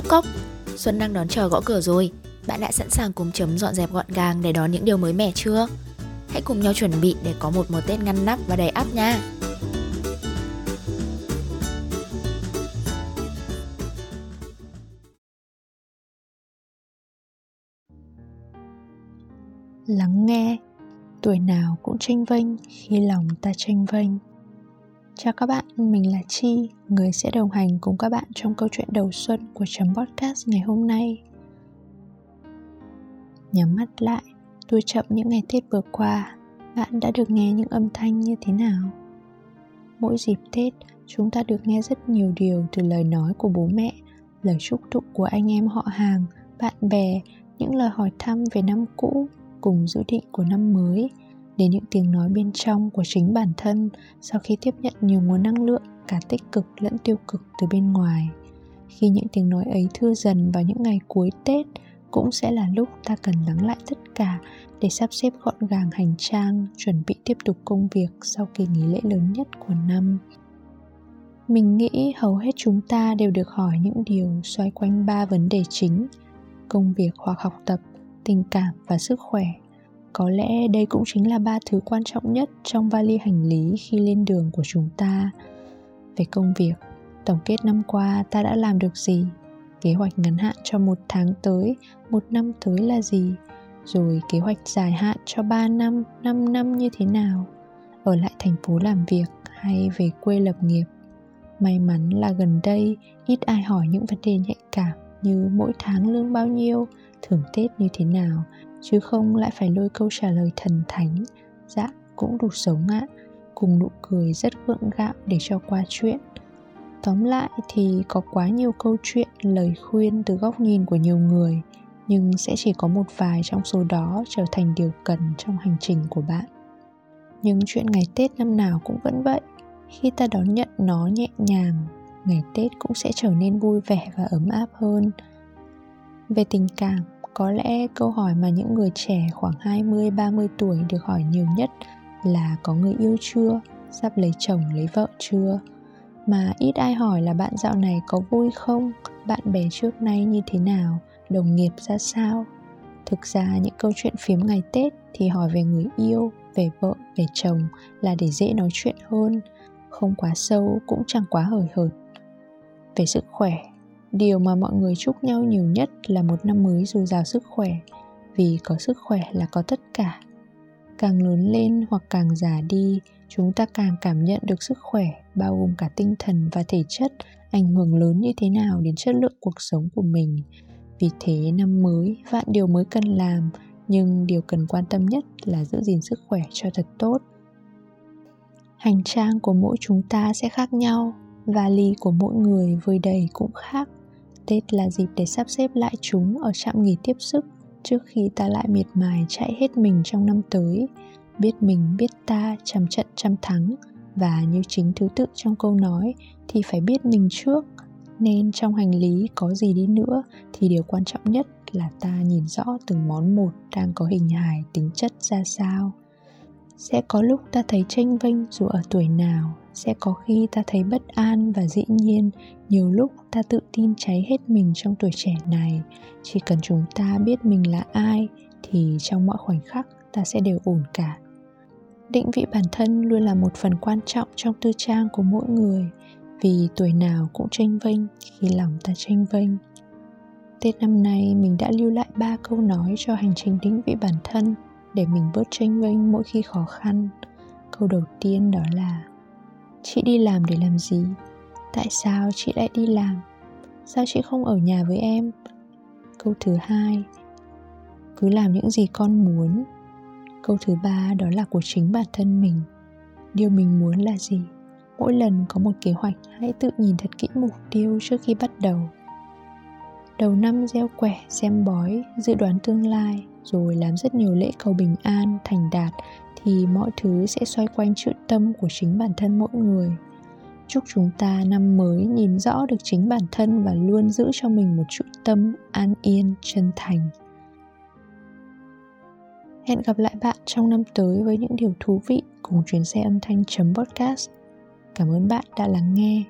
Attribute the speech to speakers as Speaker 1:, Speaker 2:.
Speaker 1: Cốc cốc, Xuân đang đón chờ gõ cửa rồi. Bạn đã sẵn sàng cùng chấm dọn dẹp gọn gàng để đón những điều mới mẻ chưa? Hãy cùng nhau chuẩn bị để có một mùa Tết ngăn nắp và đầy ắp nha.
Speaker 2: Lắng nghe, tuổi nào cũng tranh vênh khi lòng ta tranh vênh. Chào các bạn, mình là Chi, người sẽ đồng hành cùng các bạn trong câu chuyện đầu xuân của chấm podcast ngày hôm nay. Nhắm mắt lại, tôi chậm những ngày Tết vừa qua, bạn đã được nghe những âm thanh như thế nào? Mỗi dịp Tết, chúng ta được nghe rất nhiều điều từ lời nói của bố mẹ, lời chúc tụng của anh em họ hàng, bạn bè, những lời hỏi thăm về năm cũ, cùng dự định của năm mới, đến những tiếng nói bên trong của chính bản thân sau khi tiếp nhận nhiều nguồn năng lượng, cả tích cực lẫn tiêu cực từ bên ngoài. Khi những tiếng nói ấy thưa dần vào những ngày cuối tết, cũng sẽ là lúc ta cần lắng lại tất cả để sắp xếp gọn gàng hành trang, chuẩn bị tiếp tục công việc sau kỳ nghỉ lễ lớn nhất của năm. Mình nghĩ hầu hết chúng ta đều được hỏi những điều xoay quanh ba vấn đề chính công việc hoặc học tập, tình cảm và sức khỏe có lẽ đây cũng chính là ba thứ quan trọng nhất trong vali hành lý khi lên đường của chúng ta. Về công việc tổng kết năm qua ta đã làm được gì? Kế hoạch ngắn hạn cho một tháng tới một năm tới là gì? Rồi kế hoạch dài hạn cho 3 năm, 5 năm như thế nào? Ở lại thành phố làm việc hay về quê lập nghiệp? May mắn là gần đây ít ai hỏi những vấn đề nhạy cảm như mỗi tháng lương bao nhiêu thưởng tết như thế nào chứ không lại phải lôi câu trả lời thần thánh dạ cũng đủ sống ạ. Cùng nụ cười rất gượng gạo để cho qua chuyện. Tóm lại thì có quá nhiều câu chuyện lời khuyên từ góc nhìn của nhiều người, nhưng sẽ chỉ có một vài trong số đó trở thành điều cần trong hành trình của bạn. Nhưng chuyện ngày tết năm nào cũng vẫn vậy. Khi ta đón nhận nó nhẹ nhàng, ngày tết cũng sẽ trở nên vui vẻ và ấm áp hơn. Về tình cảm có lẽ câu hỏi mà những người trẻ khoảng 20-30 tuổi được hỏi nhiều nhất là có người yêu chưa, sắp lấy chồng lấy vợ chưa. Mà ít ai hỏi là bạn dạo này có vui không, bạn bè trước nay như thế nào, đồng nghiệp ra sao. Thực ra những câu chuyện phím ngày Tết thì hỏi về người yêu, về vợ, về chồng là để dễ nói chuyện hơn, không quá sâu cũng chẳng quá hời hợt. Về sức khỏe điều mà mọi người chúc nhau nhiều nhất là một năm mới dồi dào sức khỏe, vì có sức khỏe là có tất cả. Càng lớn lên hoặc càng già đi, chúng ta càng cảm nhận được sức khỏe, bao gồm cả tinh thần và thể chất, ảnh hưởng lớn như thế nào đến chất lượng cuộc sống của mình. Vì thế, năm mới vạn điều mới cần làm, nhưng điều cần quan tâm nhất là giữ gìn sức khỏe cho thật tốt. Hành trang của mỗi chúng ta sẽ khác nhau, vali của mỗi người vơi đầy cũng khác. Tết là dịp để sắp xếp lại chúng ở trạm nghỉ tiếp sức trước khi ta lại miệt mài chạy hết mình trong năm tới. Biết mình, biết ta trăm trận trăm thắng. Và như chính thứ tự trong câu nói thì phải biết mình trước. Nên trong hành lý có gì đi nữa thì điều quan trọng nhất là ta nhìn rõ từng món một đang có hình hài, tính chất ra sao sẽ có lúc ta thấy tranh vênh dù ở tuổi nào. Sẽ có khi ta thấy bất an và dĩ nhiên. Nhiều lúc ta tự tin cháy hết mình trong tuổi trẻ này. Chỉ cần chúng ta biết mình là ai, thì trong mọi khoảnh khắc ta sẽ đều ổn cả. Định vị bản thân luôn là một phần quan trọng trong tư trang của mỗi người. Vì tuổi nào cũng tranh vênh, khi lòng ta tranh vênh. Tết năm nay mình đã lưu lại ba câu nói cho hành trình định vị bản thân để mình bớt tranh vênh mỗi khi khó khăn. Câu đầu tiên đó là, chị đi làm để làm gì? Tại sao chị lại đi làm? Sao chị không ở nhà với em? Câu thứ hai, cứ làm những gì con muốn. Câu thứ ba đó là của chính bản thân mình. Điều mình muốn là gì? Mỗi lần có một kế hoạch, hãy tự nhìn thật kỹ mục tiêu trước khi bắt đầu đầu năm gieo quẻ, xem bói, dự đoán tương lai, rồi làm rất nhiều lễ cầu bình an, thành đạt, thì mọi thứ sẽ xoay quanh chữ tâm của chính bản thân mỗi người. Chúc chúng ta năm mới nhìn rõ được chính bản thân và luôn giữ cho mình một chữ tâm an yên, chân thành. Hẹn gặp lại bạn trong năm tới với những điều thú vị cùng chuyến xe âm thanh chấm podcast. Cảm ơn bạn đã lắng nghe.